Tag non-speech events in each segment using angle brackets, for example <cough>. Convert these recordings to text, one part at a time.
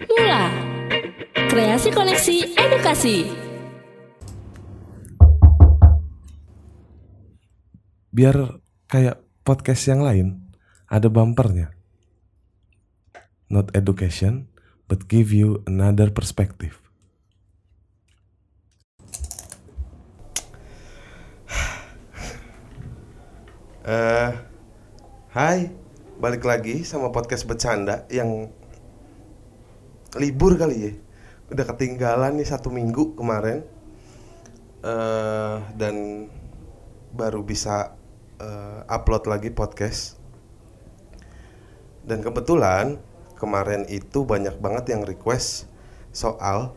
Mula Kreasi Koneksi Edukasi biar kayak podcast yang lain ada bumpernya. Not education, but give you another perspective. Eh, hai, balik lagi sama podcast bercanda yang libur kali ya. Udah ketinggalan nih satu minggu kemarin. eh dan baru bisa eh, upload lagi podcast. Dan kebetulan kemarin itu banyak banget yang request soal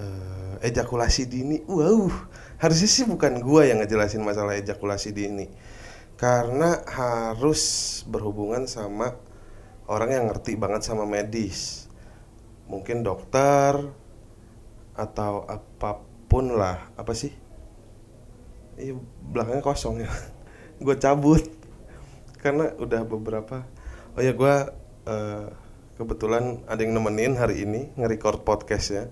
eh, ejakulasi dini. Wow, harusnya sih bukan gua yang ngejelasin masalah ejakulasi dini. Karena harus berhubungan sama orang yang ngerti banget sama medis. Mungkin dokter atau apa pun lah. Apa sih? Iya, belakangnya kosong ya. <laughs> gue cabut karena udah beberapa. Oh ya, gue eh, kebetulan ada yang nemenin hari ini nge-record podcastnya.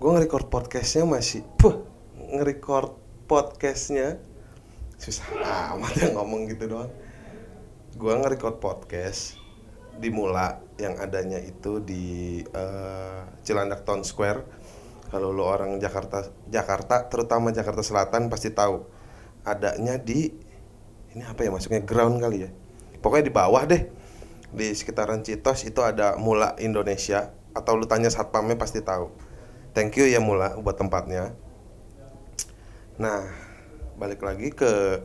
Gue nge-record podcastnya masih, puh, nge-record podcastnya susah amat ya ngomong gitu doang. Gue nge-record podcast di Mula yang adanya itu di eh, Cilandak Town Square. Kalau lo orang Jakarta Jakarta terutama Jakarta Selatan pasti tahu. Adanya di ini apa ya masuknya ground kali ya? Pokoknya di bawah deh. Di sekitaran Citos itu ada Mula Indonesia. Atau lu tanya satpamnya pasti tahu. Thank you ya Mula buat tempatnya. Nah balik lagi ke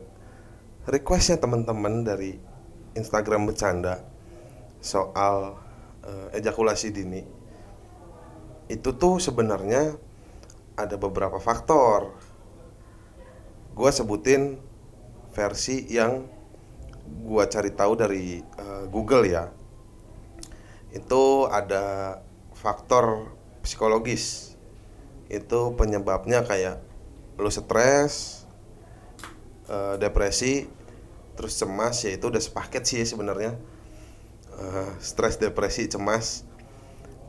requestnya teman-teman dari Instagram bercanda soal eh, ejakulasi dini itu tuh sebenarnya ada beberapa faktor. Gua sebutin versi yang gua cari tahu dari eh, Google ya. Itu ada faktor psikologis. Itu penyebabnya kayak lu stres, eh, depresi, terus cemas ya itu udah sepaket sih sebenarnya. Eh, stres, depresi, cemas.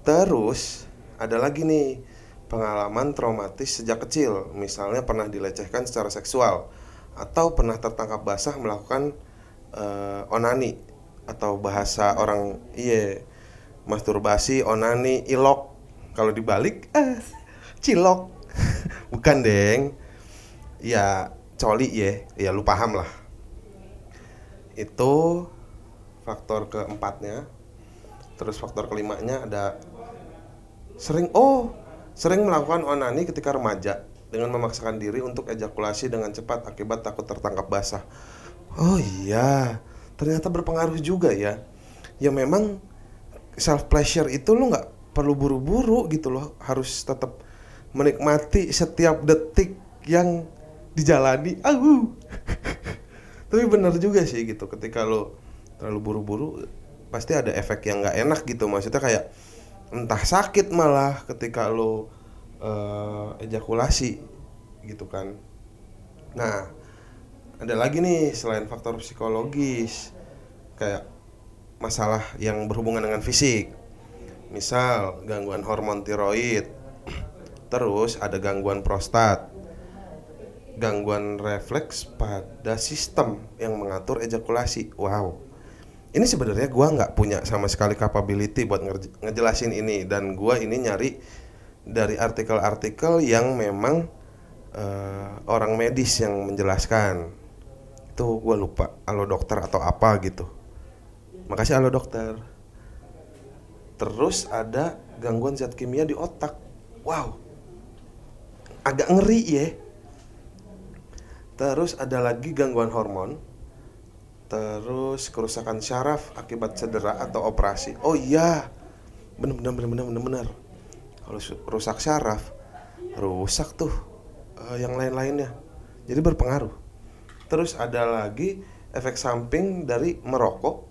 Terus ada lagi nih pengalaman traumatis sejak kecil, misalnya pernah dilecehkan secara seksual atau pernah tertangkap basah melakukan eh, onani atau bahasa orang iye masturbasi, onani, ilok. Kalau dibalik eh cilok. <laughs> Bukan, Deng. Ya coli ya. Ya lu paham lah. Itu faktor keempatnya. Terus faktor kelimanya ada sering oh sering melakukan onani ketika remaja dengan memaksakan diri untuk ejakulasi dengan cepat akibat takut tertangkap basah. Oh iya, ternyata berpengaruh juga ya. Ya memang self pleasure itu lo nggak perlu buru-buru gitu loh, harus tetap menikmati setiap detik yang dijalani. Aduh. <laughs> Tapi benar juga sih gitu, ketika lo terlalu buru-buru pasti ada efek yang nggak enak gitu. Maksudnya kayak entah sakit malah ketika lo eh, ejakulasi gitu kan. Nah, ada lagi nih selain faktor psikologis kayak masalah yang berhubungan dengan fisik. Misal gangguan hormon tiroid. Terus ada gangguan prostat. Gangguan refleks pada sistem yang mengatur ejakulasi. Wow. Ini sebenarnya gua nggak punya sama sekali capability buat ngejelasin ini dan gua ini nyari dari artikel-artikel yang memang eh, orang medis yang menjelaskan. Itu gue lupa halo dokter atau apa gitu. Makasih halo dokter. Terus ada gangguan zat kimia di otak. Wow. Agak ngeri ya terus ada lagi gangguan hormon. Terus kerusakan syaraf akibat cedera atau operasi. Oh iya bener bener bener bener bener bener. Kalau rusak syaraf rusak tuh eh, yang lain-lainnya. Jadi berpengaruh. Terus ada lagi efek samping dari merokok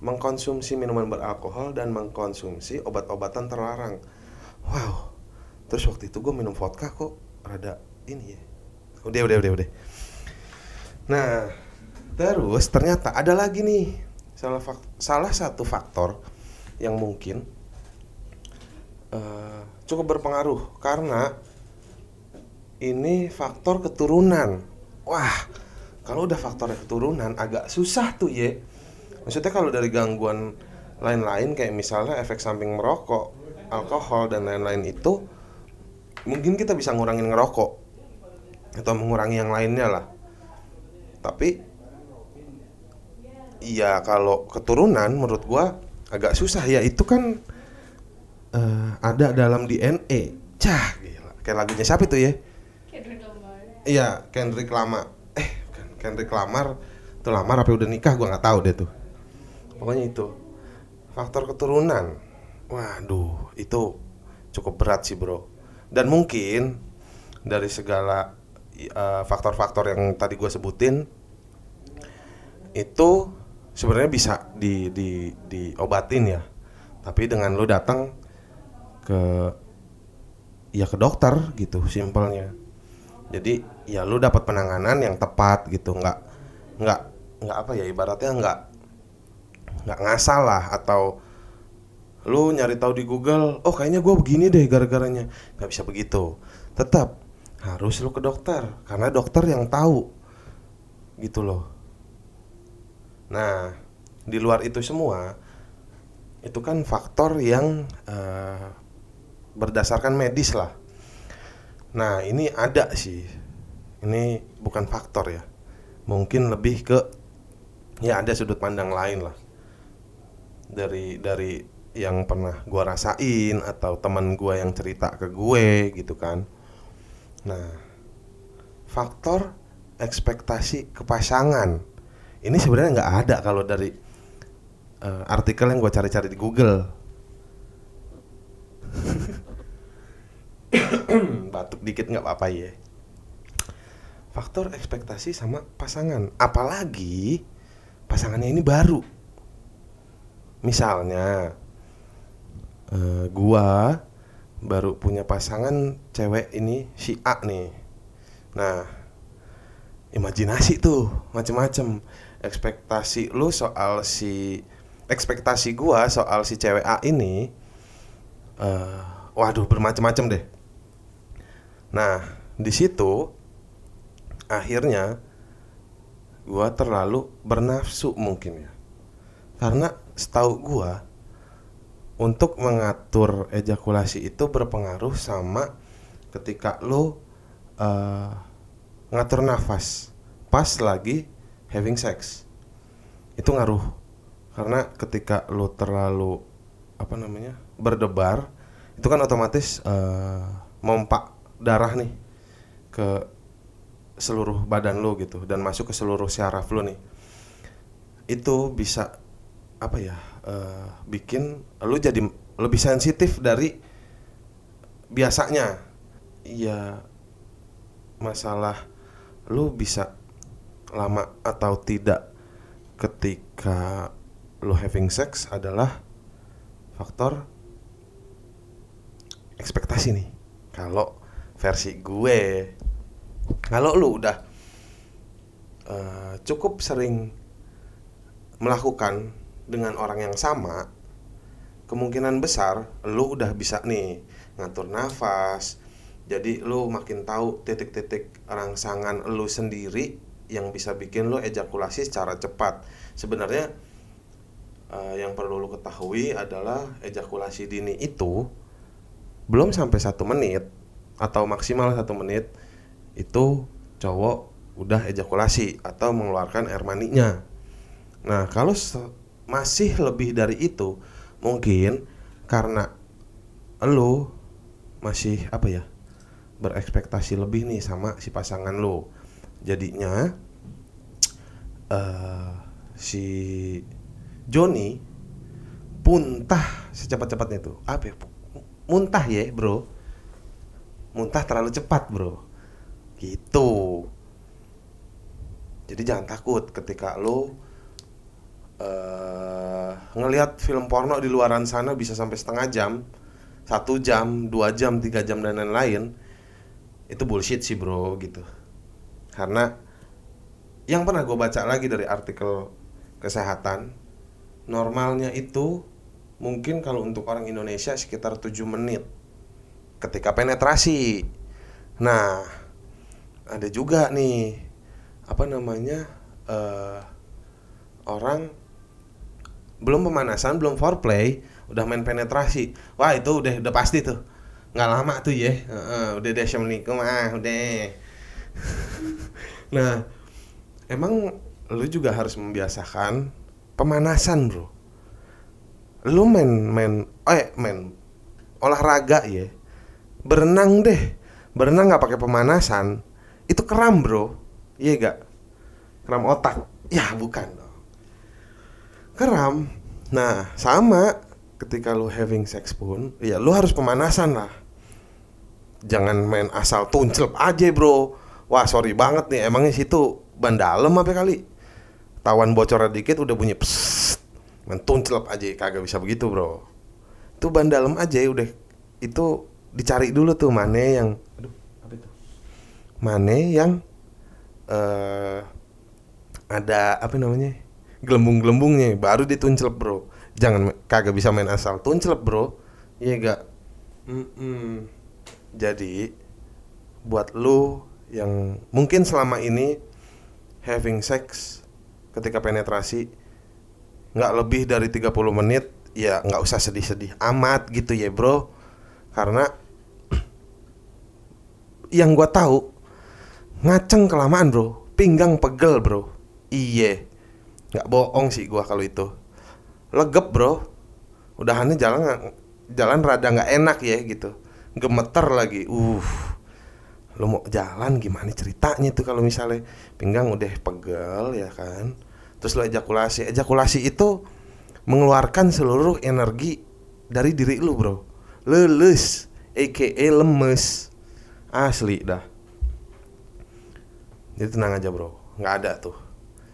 mengkonsumsi minuman beralkohol dan mengkonsumsi obat-obatan terlarang. Wow terus waktu itu gue minum vodka kok rada ini ya. Udah udah udah udah nah terus ternyata ada lagi nih salah fak- salah satu faktor yang mungkin uh, cukup berpengaruh karena ini faktor keturunan. Wah, kalau udah faktor keturunan agak susah tuh ya. Maksudnya kalau dari gangguan lain-lain kayak misalnya efek samping merokok, alkohol dan lain-lain itu mungkin kita bisa ngurangin ngerokok atau mengurangi yang lainnya lah. Tapi ya kalau keturunan menurut gua agak susah ya itu kan uh, ada dalam DNA. Cah, gila. Kayak lagunya siapa itu ya? Iya, Kendrick Lamar. Eh, Kendrick Lamar itu lamar apa udah nikah gua nggak tahu deh tuh. Pokoknya itu. Faktor keturunan. Waduh, itu cukup berat sih, Bro. Dan mungkin dari segala faktor faktor-faktor yang tadi gue sebutin itu sebenarnya bisa di di diobatin ya. Tapi dengan lo datang ke ya ke dokter gitu simpelnya. Jadi ya lu dapat penanganan yang tepat gitu. Nggak nggak nggak apa ya ibaratnya nggak nggak ngasal lah. Atau lu nyari tahu di Google oh kayaknya gue begini deh gara-garanya. Nggak bisa begitu. Tetap harus lu ke dokter karena dokter yang tahu. Gitu loh. Nah di luar itu semua itu kan faktor yang uh, berdasarkan medis lah. Nah ini ada sih. Ini bukan faktor ya. Mungkin lebih ke Ya ada sudut pandang lain lah. Dari dari yang pernah gue rasain Atau teman gue yang cerita ke gue gitu kan Nah Faktor ekspektasi kepasangan Ini sebenarnya nggak ada kalau dari uh, artikel yang gue cari-cari di Google. <coughs> Batuk dikit nggak apa-apa ya. Faktor ekspektasi sama pasangan. Apalagi pasangannya ini baru. Misalnya uh, gua baru punya pasangan cewek ini si A nih. Nah imajinasi tuh macem-macem. Ekspektasi lu soal si ekspektasi gua soal si cewek A ini uh, waduh bermacam-macam deh. Nah, di situ akhirnya gua terlalu bernafsu mungkin ya. Karena setahu gua untuk mengatur ejakulasi itu berpengaruh sama ketika lo uh, ngatur nafas pas lagi having sex. Itu ngaruh. Karena ketika lo terlalu apa namanya? berdebar, itu kan otomatis uh, mompak darah nih ke seluruh badan lo gitu dan masuk ke seluruh syaraf lo nih itu bisa apa ya uh, bikin lo jadi lebih sensitif dari biasanya. Ya masalah lo bisa lama atau tidak ketika lo having sex adalah faktor ekspektasi nih. Kalau versi gue kalau lu udah uh, cukup sering melakukan dengan orang yang sama kemungkinan besar lu udah bisa nih ngatur nafas jadi lu makin tahu titik-titik rangsangan lu sendiri yang bisa bikin lu ejakulasi secara cepat sebenarnya uh, yang perlu lu ketahui adalah ejakulasi dini itu belum sampai satu menit atau maksimal satu menit itu cowok udah ejakulasi atau mengeluarkan air maninya. Nah kalau masih lebih dari itu mungkin karena lo masih apa ya berekspektasi lebih nih sama si pasangan lo. Jadinya uh, si Joni puntah secepat-cepatnya tuh. Apa ya muntah ya bro. Muntah terlalu cepat bro. Gitu. Jadi jangan takut ketika lo uh, ngelihat film porno di luaran sana bisa sampai setengah jam satu jam dua jam tiga jam dan lain-lain itu bullshit sih bro gitu karena yang pernah gue baca lagi dari artikel kesehatan normalnya itu mungkin kalau untuk orang Indonesia sekitar 7 menit ketika penetrasi. Nah, ada juga nih apa namanya eh orang belum pemanasan, belum foreplay, udah main penetrasi. Wah itu udah udah pasti tuh, nggak lama tuh ya. Heeh, udah deh assalamualaikum ah udah. <laughs> nah, emang lu juga harus membiasakan pemanasan bro. Lu main main, eh main olahraga ya, berenang deh, berenang nggak pakai pemanasan, itu kram bro, iya gak? Kram otak, ya bukan Kram, nah sama ketika lu having sex pun, ya lu harus pemanasan lah. Jangan main asal tuncel aja bro. Wah sorry banget nih, emangnya situ ban dalam apa kali? Tawan bocor dikit udah bunyi psst. Main tuncel aja, kagak bisa begitu bro. Itu ban dalam aja udah itu dicari dulu tuh mana yang aduh apa itu mana yang eh ada apa namanya gelembung-gelembungnya baru dituncelep bro. Jangan kagak bisa main asal. Tuncelep bro. Iya gak Mm-mm. jadi buat lu yang mungkin selama ini having sex ketika penetrasi nggak lebih dari 30 menit ya nggak usah sedih-sedih amat gitu ya bro. Karena <clears throat> yang gua tahu ngaceng kelamaan bro. Pinggang pegel bro. Iye nggak bohong sih gua kalau itu. Legep bro. Udahannya jalan jalan rada nggak enak ya gitu. Gemeter lagi. Uh lo mau jalan gimana ceritanya tuh kalau misalnya? Pinggang udah pegel ya kan? Terus lo ejakulasi. Ejakulasi itu mengeluarkan seluruh energi dari diri lu bro. Leles aka lemes. Asli dah. Jadi tenang aja bro. Nggak ada tuh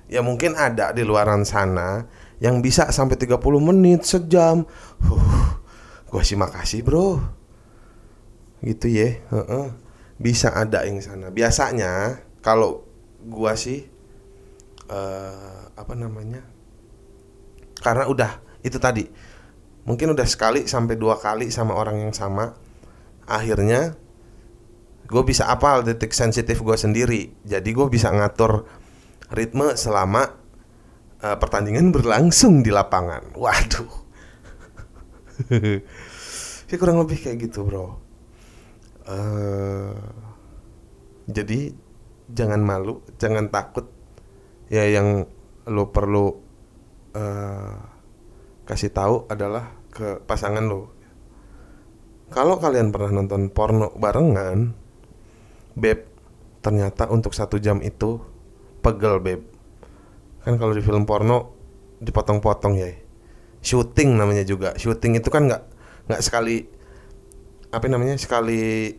ya mungkin ada di luaran sana yang bisa sampai 30 menit sejam. Huh, gua sih makasih bro. Gitu ya heeh. bisa ada yang sana. Biasanya kalau gua sih eh apa namanya karena udah itu tadi mungkin udah sekali sampai dua kali sama orang yang sama akhirnya gue bisa apal detik sensitif gue sendiri. Jadi gue bisa ngatur ritme selama eh, pertandingan berlangsung di lapangan. <laughs> Waduh. Ya kurang lebih kayak gitu bro. Eh jadi jangan malu jangan takut. Ya yang lo perlu eh kasih tahu adalah ke pasangan lo. Kalau kalian pernah nonton porno barengan beb ternyata untuk satu jam itu pegel beb. Kan kalau di film porno dipotong-potong ya syuting namanya juga. Syuting itu kan nggak nggak sekali apa namanya sekali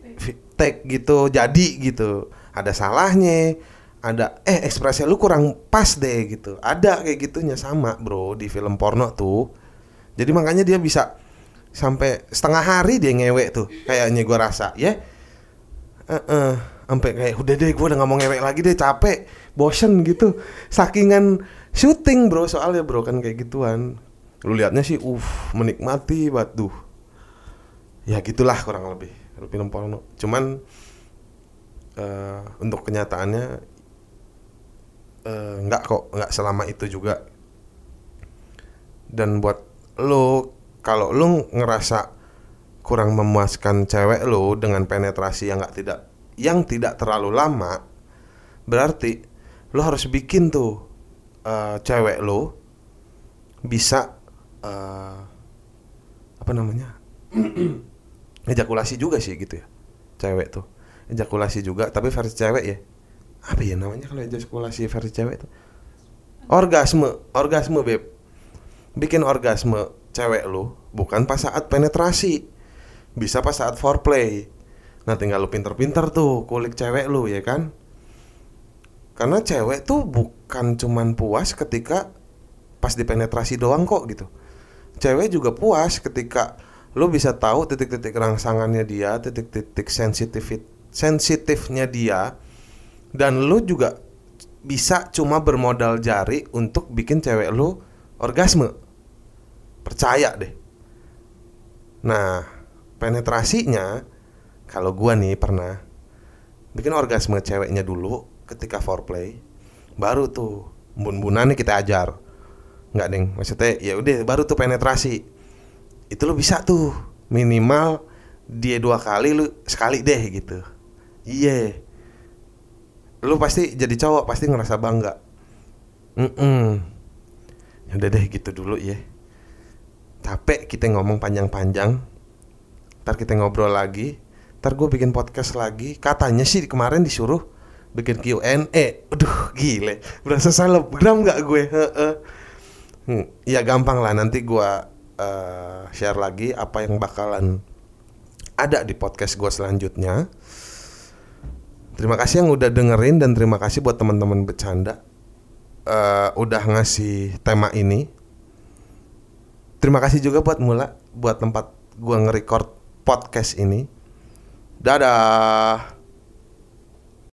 take gitu jadi gitu. Ada salahnya ada eh ekspresi lu kurang pas deh gitu. Ada kayak gitunya sama bro di film porno tuh. Jadi makanya dia bisa sampai setengah hari dia ngewek tuh kayaknya gua rasa ya. Heeh, sampai kayak udah deh gue udah nggak mau ngewek lagi deh capek bosen gitu. Sakingan syuting bro. Soalnya bro kan kayak gituan. Lu liatnya sih uh menikmati batu ya gitulah kurang lebih film porno. Cuman eh, untuk kenyataannya eh, nggak kok nggak selama itu juga. Dan buat lo kalau lo ngerasa kurang memuaskan cewek lo dengan penetrasi yang nggak tidak yang tidak terlalu lama berarti lo harus bikin tuh eh, cewek lo bisa eh, apa namanya? <clears throat> Ejakulasi juga sih gitu ya cewek tuh. Ejakulasi juga tapi versi cewek ya. Apa ya namanya kalau ejakulasi versi cewek tuh? Orgasme orgasme beb. Bikin orgasme cewek lu bukan pas saat penetrasi bisa pas saat foreplay nah tinggal lu pinter-pinter tuh kulik cewek lu ya kan? Karena cewek tuh bukan cuman puas ketika pas dipenetrasi doang kok gitu. Cewek juga puas ketika lu bisa tahu titik-titik rangsangannya dia titik-titik sensitif sensitifnya dia dan lu juga bisa cuma bermodal jari untuk bikin cewek lu orgasme. Percaya deh. Nah, penetrasinya kalau gua nih pernah bikin orgasme ceweknya dulu ketika foreplay, baru tuh bun-bunannya kita ajar. Nggak deng, maksudnya ya udah baru tuh penetrasi. Itu lo bisa tuh minimal dia dua kali lu sekali deh gitu. Iya. Lu pasti jadi cowok pasti ngerasa bangga. Mm -mm. Udah deh gitu dulu ya. Capek kita ngomong panjang-panjang. Ntar kita ngobrol lagi. Ntar gue bikin podcast lagi. Katanya sih kemarin disuruh bikin Q&A. Aduh gile. Berasa selebgram gak gue? Heeh. Hmm, ya gampang lah nanti gue uh, share lagi apa yang bakalan ada di podcast gue selanjutnya. Terima kasih yang udah dengerin dan terima kasih buat teman-teman bercanda uh, udah ngasih tema ini. Terima kasih juga buat Mula buat tempat gue nge-record podcast ini. Dadah.